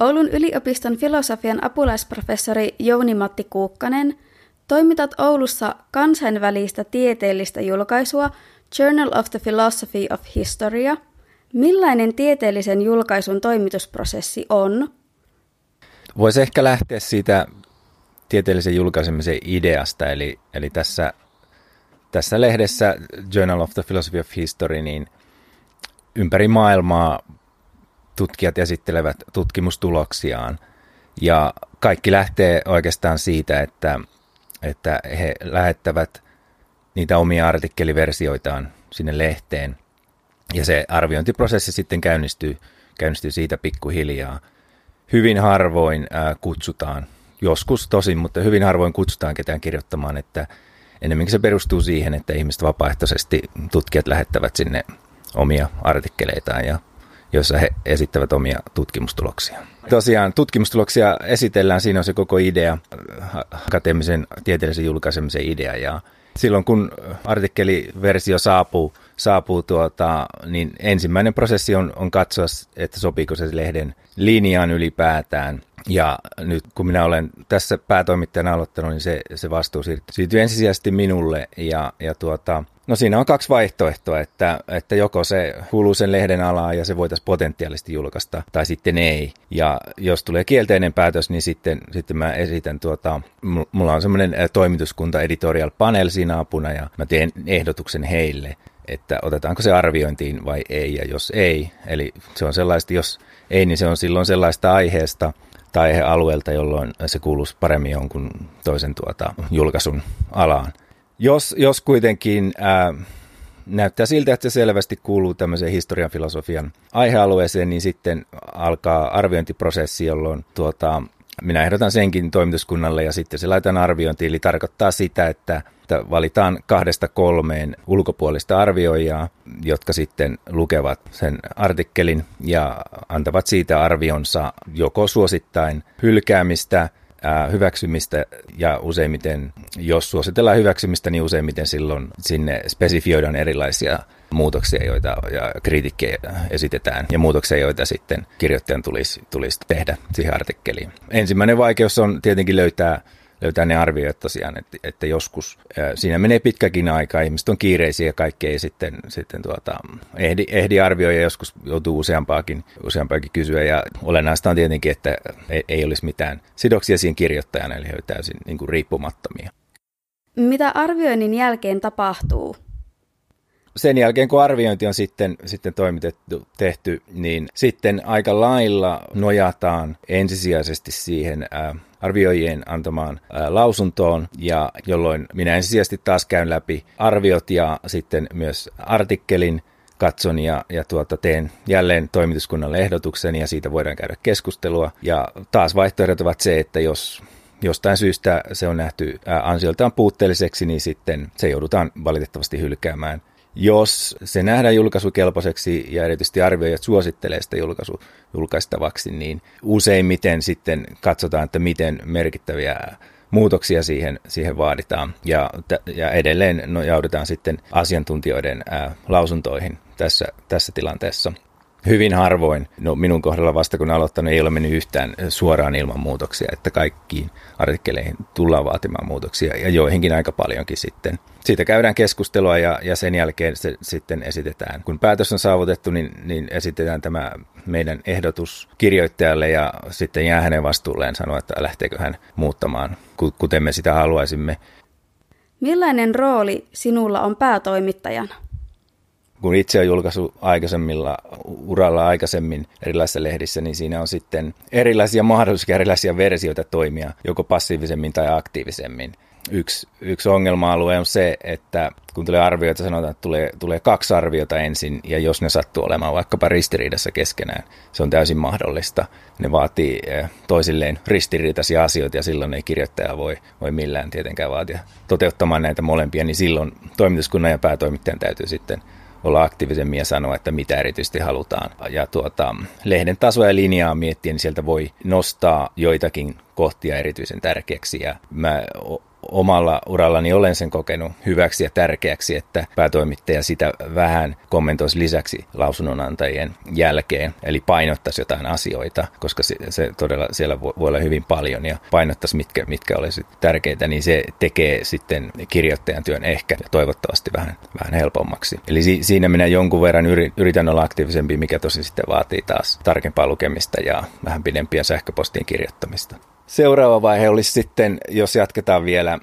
Oulun yliopiston filosofian apulaisprofessori Jouni-Matti Kuukkanen, toimitat Oulussa kansainvälistä tieteellistä julkaisua Journal of the Philosophy of History. Millainen tieteellisen julkaisun toimitusprosessi on? Voisi ehkä lähteä siitä tieteellisen julkaisemisen ideasta, eli, eli tässä, tässä lehdessä Journal of the Philosophy of History, niin ympäri maailmaa tutkijat esittelevät tutkimustuloksiaan. Ja kaikki lähtee oikeastaan siitä, että, että he lähettävät niitä omia artikkeliversioitaan sinne lehteen. Ja se arviointiprosessi sitten käynnistyy, käynnistyy siitä pikkuhiljaa. Hyvin harvoin ää, kutsutaan, joskus tosin, mutta hyvin harvoin kutsutaan ketään kirjoittamaan, että enemmänkin se perustuu siihen, että ihmiset vapaaehtoisesti, tutkijat lähettävät sinne omia artikkeleitaan ja joissa he esittävät omia tutkimustuloksia. Tosiaan tutkimustuloksia esitellään, siinä on se koko idea, akateemisen tieteellisen julkaisemisen idea ja silloin kun artikkeliversio saapuu, saapuu tuota, niin ensimmäinen prosessi on, on katsoa, että sopiiko se lehden linjaan ylipäätään. Ja nyt kun minä olen tässä päätoimittajana aloittanut, niin se, se vastuu siirtyy ensisijaisesti minulle. Ja, ja tuota, no siinä on kaksi vaihtoehtoa, että, että joko se kuuluu sen lehden alaan ja se voitaisiin potentiaalisesti julkaista, tai sitten ei. Ja jos tulee kielteinen päätös, niin sitten, sitten mä esitän, tuota, mulla on semmoinen toimituskunta editorial panel siinä apuna, ja mä teen ehdotuksen heille että otetaanko se arviointiin vai ei, ja jos ei, eli se on sellaista, jos ei, niin se on silloin sellaista aiheesta tai aihealueelta, jolloin se kuuluisi paremmin jonkun toisen tuota, julkaisun alaan. Jos, jos kuitenkin ää, näyttää siltä, että se selvästi kuuluu tämmöiseen historian filosofian aihealueeseen, niin sitten alkaa arviointiprosessi, jolloin tuota, minä ehdotan senkin toimituskunnalle ja sitten se laitetaan arviointiin. Eli tarkoittaa sitä, että että valitaan kahdesta kolmeen ulkopuolista arvioijaa, jotka sitten lukevat sen artikkelin ja antavat siitä arvionsa joko suosittain hylkäämistä, hyväksymistä ja useimmiten, jos suositellaan hyväksymistä, niin useimmiten silloin sinne spesifioidaan erilaisia muutoksia, joita ja kritiikkejä esitetään ja muutoksia, joita sitten kirjoittajan tulisi, tulisi tehdä siihen artikkeliin. Ensimmäinen vaikeus on tietenkin löytää löytää ne arvioit tosiaan, että, että joskus ää, siinä menee pitkäkin aika, ihmiset on kiireisiä ja kaikki ei sitten, sitten tuota, ehdi, ehdi arvioida joskus joutuu useampaakin, useampaakin kysyä ja olennaista on tietenkin, että ei, ei olisi mitään sidoksia siihen kirjoittajana, eli he ovat täysin niin kuin riippumattomia. Mitä arvioinnin jälkeen tapahtuu? Sen jälkeen, kun arviointi on sitten, sitten toimitettu, tehty, niin sitten aika lailla nojataan ensisijaisesti siihen ää, arvioijien antamaan ää, lausuntoon, ja jolloin minä ensisijaisesti taas käyn läpi arviot ja sitten myös artikkelin, katson ja, ja tuota, teen jälleen toimituskunnalle ehdotuksen ja siitä voidaan käydä keskustelua. Ja taas vaihtoehdot ovat se, että jos jostain syystä se on nähty ansioltaan puutteelliseksi, niin sitten se joudutaan valitettavasti hylkäämään jos se nähdään julkaisukelpoiseksi ja erityisesti arvioijat suosittelee sitä julkaisu, julkaistavaksi, niin useimmiten sitten katsotaan, että miten merkittäviä muutoksia siihen, siihen vaaditaan. Ja, ja edelleen nojaudutaan sitten asiantuntijoiden ää, lausuntoihin tässä, tässä tilanteessa hyvin harvoin, no minun kohdalla vasta kun aloittanut, ei ole mennyt yhtään suoraan ilman muutoksia, että kaikkiin artikkeleihin tullaan vaatimaan muutoksia ja joihinkin aika paljonkin sitten. Siitä käydään keskustelua ja, ja sen jälkeen se sitten esitetään. Kun päätös on saavutettu, niin, niin esitetään tämä meidän ehdotus kirjoittajalle ja sitten jää hänen vastuulleen sanoa, että lähteekö hän muuttamaan, kuten me sitä haluaisimme. Millainen rooli sinulla on päätoimittajana? Kun itse on julkaissut aikaisemmilla uralla aikaisemmin erilaisissa lehdissä, niin siinä on sitten erilaisia mahdollisuuksia, erilaisia versioita toimia, joko passiivisemmin tai aktiivisemmin. Yksi, yksi ongelma-alue on se, että kun tulee arvioita, sanotaan, että tulee, tulee kaksi arviota ensin, ja jos ne sattuu olemaan vaikkapa ristiriidassa keskenään, se on täysin mahdollista. Ne vaatii eh, toisilleen ristiriitaisia asioita, ja silloin ei kirjoittaja voi, voi millään tietenkään vaatia toteuttamaan näitä molempia, niin silloin toimituskunnan ja päätoimittajan täytyy sitten olla aktiivisemmin ja sanoa, että mitä erityisesti halutaan. Ja tuota, lehden tasoa ja linjaa miettiä, niin sieltä voi nostaa joitakin kohtia erityisen tärkeäksi. Ja mä omalla urallani olen sen kokenut hyväksi ja tärkeäksi, että päätoimittaja sitä vähän kommentoisi lisäksi lausunnonantajien jälkeen, eli painottaisi jotain asioita, koska se, se todella siellä voi, voi olla hyvin paljon ja painottaisi mitkä, mitkä olisi tärkeitä, niin se tekee sitten kirjoittajan työn ehkä toivottavasti vähän, vähän helpommaksi. Eli si, siinä minä jonkun verran yritän olla aktiivisempi, mikä tosi sitten vaatii taas tarkempaa lukemista ja vähän pidempiä sähköpostiin kirjoittamista. Seuraava vaihe olisi sitten, jos jatketaan vielä,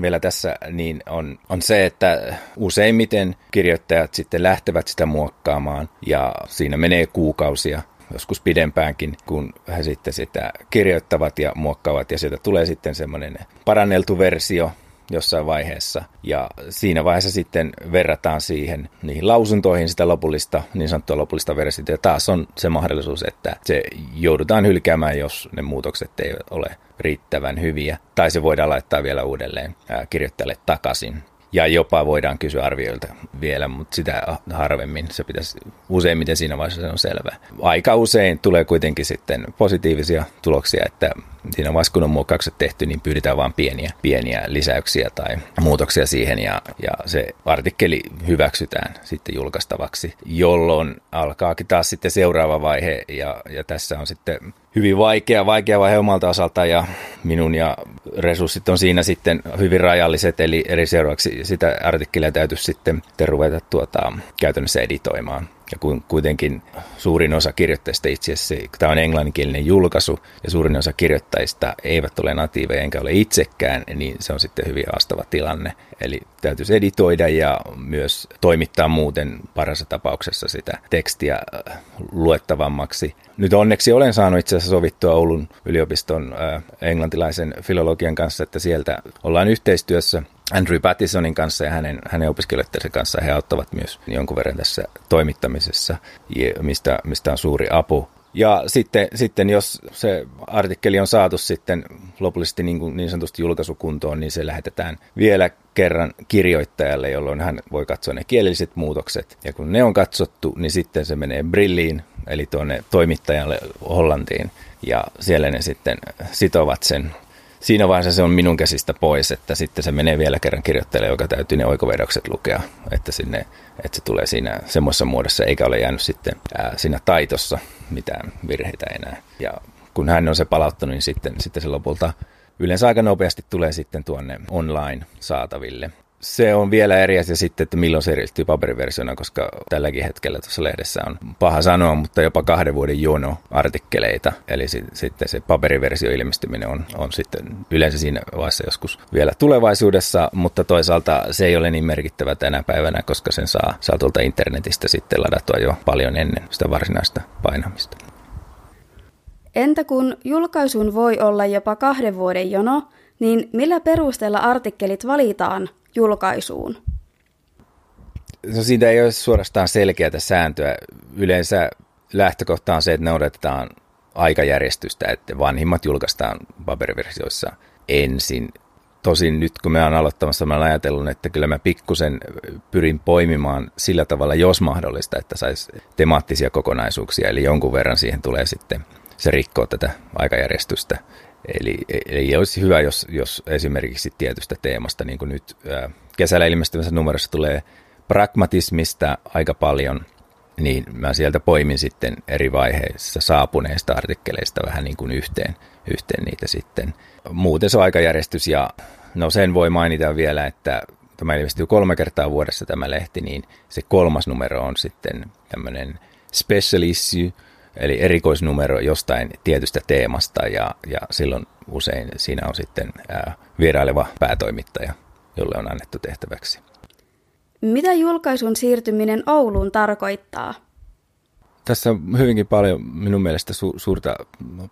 vielä tässä, niin on, on se, että useimmiten kirjoittajat sitten lähtevät sitä muokkaamaan ja siinä menee kuukausia joskus pidempäänkin, kun he sitten sitä kirjoittavat ja muokkaavat ja sieltä tulee sitten semmoinen paranneltu versio, jossain vaiheessa. Ja siinä vaiheessa sitten verrataan siihen niihin lausuntoihin sitä lopullista, niin sanottua lopullista versiota. Ja taas on se mahdollisuus, että se joudutaan hylkäämään, jos ne muutokset eivät ole riittävän hyviä. Tai se voidaan laittaa vielä uudelleen kirjoittajalle takaisin. Ja jopa voidaan kysyä arvioilta vielä, mutta sitä harvemmin. Se pitäisi useimmiten siinä vaiheessa se on selvää. Aika usein tulee kuitenkin sitten positiivisia tuloksia, että siinä vaiheessa kun on muokkaukset tehty, niin pyydetään vain pieniä, pieniä lisäyksiä tai muutoksia siihen ja, ja se artikkeli hyväksytään sitten julkaistavaksi, jolloin alkaakin taas sitten seuraava vaihe ja, ja tässä on sitten hyvin vaikea, vaikea vaihe omalta osalta ja minun ja resurssit on siinä sitten hyvin rajalliset, eli eri seuraavaksi sitä artikkelia täytyy sitten ruveta tuota, käytännössä editoimaan. Ja kun kuitenkin suurin osa kirjoittajista itse asiassa, tämä on englanninkielinen julkaisu, ja suurin osa kirjoittajista eivät ole natiiveja enkä ole itsekään, niin se on sitten hyvin haastava tilanne. Eli täytyisi editoida ja myös toimittaa muuten parassa tapauksessa sitä tekstiä äh, luettavammaksi. Nyt onneksi olen saanut itse asiassa sovittua Oulun yliopiston äh, englantilaisen filologian kanssa, että sieltä ollaan yhteistyössä Andrew Pattisonin kanssa ja hänen, hänen opiskelijoidensa kanssa. He auttavat myös jonkun verran tässä toimittamisessa, mistä, mistä on suuri apu. Ja sitten, sitten jos se artikkeli on saatu sitten lopullisesti niin, kuin niin sanotusti julkaisukuntoon, niin se lähetetään vielä kerran kirjoittajalle, jolloin hän voi katsoa ne kielelliset muutokset. Ja kun ne on katsottu, niin sitten se menee Brilliin, eli tuonne toimittajalle Hollantiin. Ja siellä ne sitten sitovat sen siinä vaiheessa se on minun käsistä pois, että sitten se menee vielä kerran kirjoittajalle, joka täytyy ne oikovedokset lukea, että, sinne, että se tulee siinä semmoisessa muodossa, eikä ole jäänyt sitten ää, siinä taitossa mitään virheitä enää. Ja kun hän on se palauttanut, niin sitten, sitten se lopulta yleensä aika nopeasti tulee sitten tuonne online saataville se on vielä eri asia sitten, että milloin se ilmestyy paperiversiona, koska tälläkin hetkellä tuossa lehdessä on paha sanoa, mutta jopa kahden vuoden jono artikkeleita. Eli si- sitten se paperiversio ilmestyminen on, on sitten yleensä siinä vaiheessa joskus vielä tulevaisuudessa, mutta toisaalta se ei ole niin merkittävä tänä päivänä, koska sen saa, saa tuolta internetistä sitten ladattua jo paljon ennen sitä varsinaista painamista. Entä kun julkaisuun voi olla jopa kahden vuoden jono, niin millä perusteella artikkelit valitaan julkaisuun? No siitä ei ole suorastaan selkeää sääntöä. Yleensä lähtökohta on se, että noudatetaan aikajärjestystä, että vanhimmat julkaistaan paperiversioissa ensin. Tosin nyt kun me olen aloittamassa, mä olen ajatellut, että kyllä mä pikkusen pyrin poimimaan sillä tavalla, jos mahdollista, että saisi temaattisia kokonaisuuksia, eli jonkun verran siihen tulee sitten se rikkoo tätä aikajärjestystä. Eli, eli olisi hyvä, jos, jos esimerkiksi tietystä teemasta, niin kuin nyt kesällä ilmestyvässä numerossa tulee pragmatismista aika paljon, niin mä sieltä poimin sitten eri vaiheissa saapuneista artikkeleista vähän niin kuin yhteen, yhteen niitä sitten. Muuten se on aikajärjestys ja no sen voi mainita vielä, että tämä ilmestyy kolme kertaa vuodessa tämä lehti, niin se kolmas numero on sitten tämmöinen special issue, eli erikoisnumero jostain tietystä teemasta ja, ja silloin usein siinä on sitten ää, vieraileva päätoimittaja, jolle on annettu tehtäväksi. Mitä julkaisun siirtyminen Ouluun tarkoittaa? Tässä on hyvinkin paljon minun mielestä su- suurta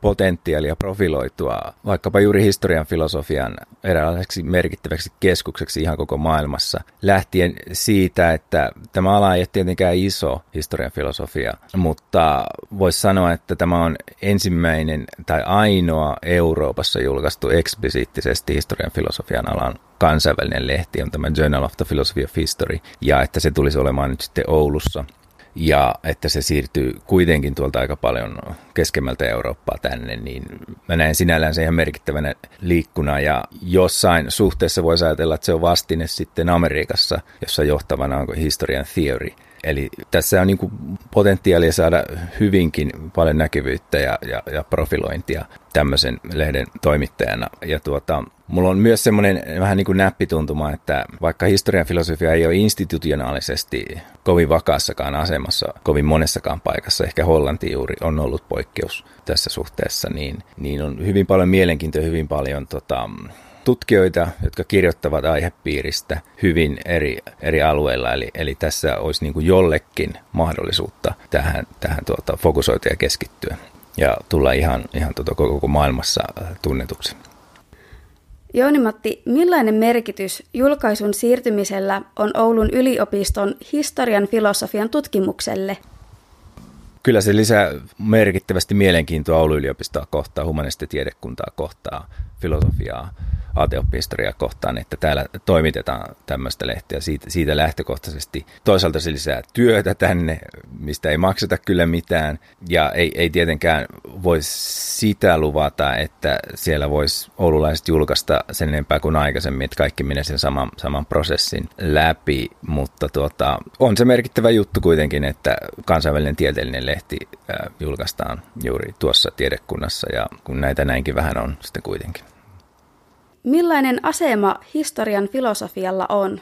potentiaalia profiloitua vaikkapa juuri historian filosofian eräänlaiseksi merkittäväksi keskukseksi ihan koko maailmassa. Lähtien siitä, että tämä ala ei ole tietenkään iso historian filosofia, mutta voisi sanoa, että tämä on ensimmäinen tai ainoa Euroopassa julkaistu eksplisiittisesti historian filosofian alan kansainvälinen lehti on tämä Journal of the Philosophy of History, ja että se tulisi olemaan nyt sitten Oulussa ja että se siirtyy kuitenkin tuolta aika paljon keskemmältä Eurooppaa tänne, niin mä näen sinällään se ihan merkittävänä liikkuna. Ja jossain suhteessa voisi ajatella, että se on vastine sitten Amerikassa, jossa johtavana on historian theory – Eli tässä on niin potentiaalia saada hyvinkin paljon näkyvyyttä ja, ja, ja profilointia tämmöisen lehden toimittajana. Ja tuota, mulla on myös semmoinen vähän niin kuin näppituntuma, että vaikka historian filosofia ei ole institutionaalisesti kovin vakaassakaan asemassa, kovin monessakaan paikassa, ehkä Hollanti juuri on ollut poikkeus tässä suhteessa, niin, niin on hyvin paljon mielenkiintoa, hyvin paljon tota, tutkijoita, jotka kirjoittavat aihepiiristä hyvin eri, eri alueilla, eli, eli tässä olisi niin kuin jollekin mahdollisuutta tähän, tähän tuota, fokusoitua ja keskittyä ja tulla ihan, ihan tuota, koko maailmassa tunnetuksi. Jouni-Matti, millainen merkitys julkaisun siirtymisellä on Oulun yliopiston historian filosofian tutkimukselle? Kyllä se lisää merkittävästi mielenkiintoa Oulun yliopistoa kohtaan, humanistitiedekuntaa kohtaan, filosofiaa aateoppihistoriaa kohtaan, että täällä toimitetaan tämmöistä lehteä siitä, siitä lähtökohtaisesti. Toisaalta se lisää työtä tänne, mistä ei makseta kyllä mitään, ja ei, ei tietenkään voi sitä luvata, että siellä voisi oululaiset julkaista sen enempää kuin aikaisemmin, että kaikki menee sen saman, saman prosessin läpi, mutta tuota, on se merkittävä juttu kuitenkin, että kansainvälinen tieteellinen lehti äh, julkaistaan juuri tuossa tiedekunnassa, ja kun näitä näinkin vähän on sitten kuitenkin. Millainen asema historian filosofialla on?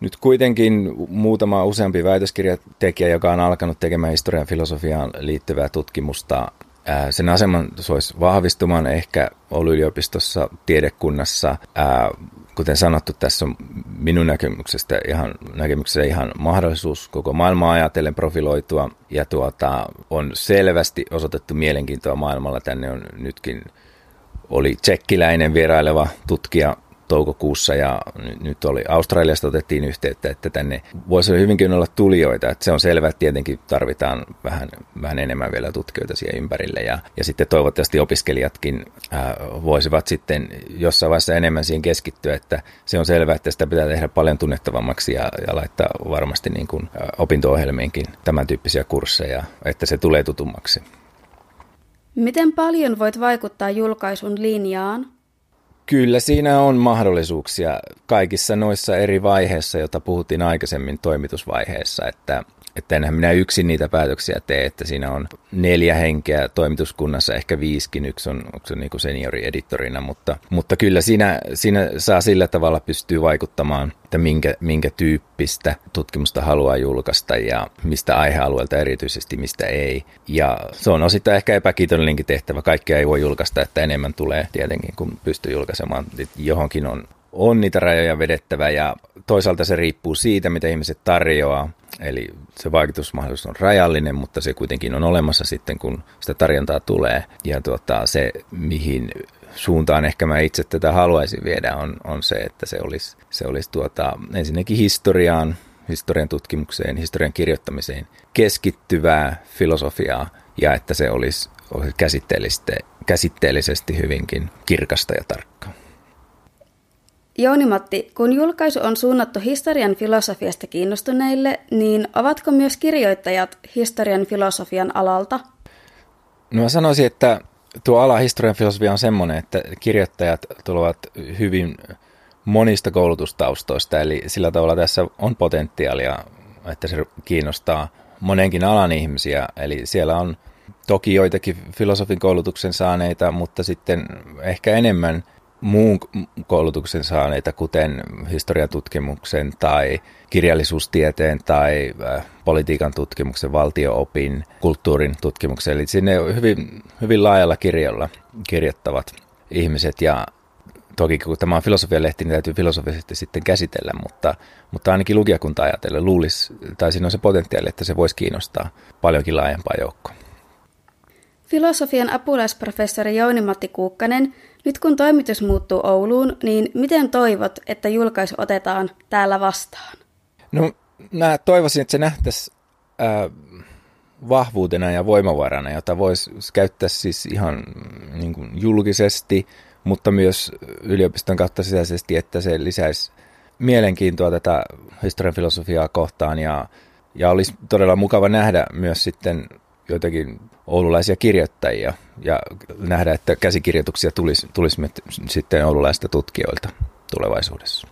Nyt kuitenkin muutama useampi väitöskirjatekijä, joka on alkanut tekemään historian filosofiaan liittyvää tutkimusta, sen aseman soisi vahvistumaan ehkä Oulun yliopistossa, tiedekunnassa. Kuten sanottu, tässä on minun näkemyksestä ihan, näkemyksestä ihan mahdollisuus koko maailmaa ajatellen profiloitua. Ja tuota, on selvästi osoitettu mielenkiintoa maailmalla. Tänne on nytkin oli tsekkiläinen vieraileva tutkija toukokuussa ja nyt oli Australiasta otettiin yhteyttä, että tänne voisi hyvinkin olla tulijoita. Että se on selvä, että tietenkin tarvitaan vähän, vähän enemmän vielä tutkijoita siihen ympärille ja, ja sitten toivottavasti opiskelijatkin ää, voisivat sitten jossain vaiheessa enemmän siihen keskittyä, että se on selvää, että sitä pitää tehdä paljon tunnettavammaksi ja, ja laittaa varmasti niin kuin, opinto-ohjelmiinkin tämän tyyppisiä kursseja, että se tulee tutummaksi. Miten paljon voit vaikuttaa julkaisun linjaan? Kyllä siinä on mahdollisuuksia kaikissa noissa eri vaiheissa, joita puhuttiin aikaisemmin toimitusvaiheessa, että että enhän minä yksin niitä päätöksiä tee, että siinä on neljä henkeä toimituskunnassa, ehkä viiskin, yksi on, onko se niin seniori-editorina, mutta, mutta kyllä siinä, siinä saa sillä tavalla pystyy vaikuttamaan, että minkä, minkä tyyppistä tutkimusta haluaa julkaista ja mistä aihealueelta erityisesti, mistä ei. Ja se on osittain ehkä epäkiitollinenkin tehtävä, kaikkea ei voi julkaista, että enemmän tulee tietenkin, kun pystyy julkaisemaan. Johonkin on on niitä rajoja vedettävä ja toisaalta se riippuu siitä, mitä ihmiset tarjoaa. Eli se vaikutusmahdollisuus on rajallinen, mutta se kuitenkin on olemassa sitten, kun sitä tarjontaa tulee. Ja tuota, se, mihin suuntaan ehkä mä itse tätä haluaisin viedä, on, on se, että se olisi, se olisi tuota, ensinnäkin historiaan, historian tutkimukseen, historian kirjoittamiseen keskittyvää filosofiaa ja että se olisi, olisi käsitteellisesti, käsitteellisesti hyvinkin kirkasta ja tarkkaa. Jouni-Matti, kun julkaisu on suunnattu historian filosofiasta kiinnostuneille, niin ovatko myös kirjoittajat historian filosofian alalta? No mä sanoisin, että tuo ala historian filosofia on semmoinen, että kirjoittajat tulevat hyvin monista koulutustaustoista, eli sillä tavalla tässä on potentiaalia, että se kiinnostaa monenkin alan ihmisiä, eli siellä on toki joitakin filosofin koulutuksen saaneita, mutta sitten ehkä enemmän – muun koulutuksen saaneita, kuten historian tutkimuksen tai kirjallisuustieteen tai äh, politiikan tutkimuksen, valtioopin, kulttuurin tutkimuksen. Eli sinne hyvin, hyvin laajalla kirjalla kirjoittavat ihmiset ja toki kun tämä on filosofialehti, niin täytyy filosofisesti sitten käsitellä, mutta, mutta ainakin lukijakunta ajatellen luulisi, tai siinä on se potentiaali, että se voisi kiinnostaa paljonkin laajempaa joukkoa. Filosofian apulaisprofessori Jouni-Matti Kuukkanen nyt kun toimitus muuttuu Ouluun, niin miten toivot, että julkaisu otetaan täällä vastaan? No mä toivoisin, että se nähtäisi äh, vahvuutena ja voimavarana, jota voisi käyttää siis ihan niin kuin julkisesti, mutta myös yliopiston kautta sisäisesti, että se lisäisi mielenkiintoa tätä historian filosofiaa kohtaan ja, Ja olisi todella mukava nähdä myös sitten joitakin oululaisia kirjoittajia ja nähdä, että käsikirjoituksia tulisi, tulisi sitten oululaista tutkijoilta tulevaisuudessa.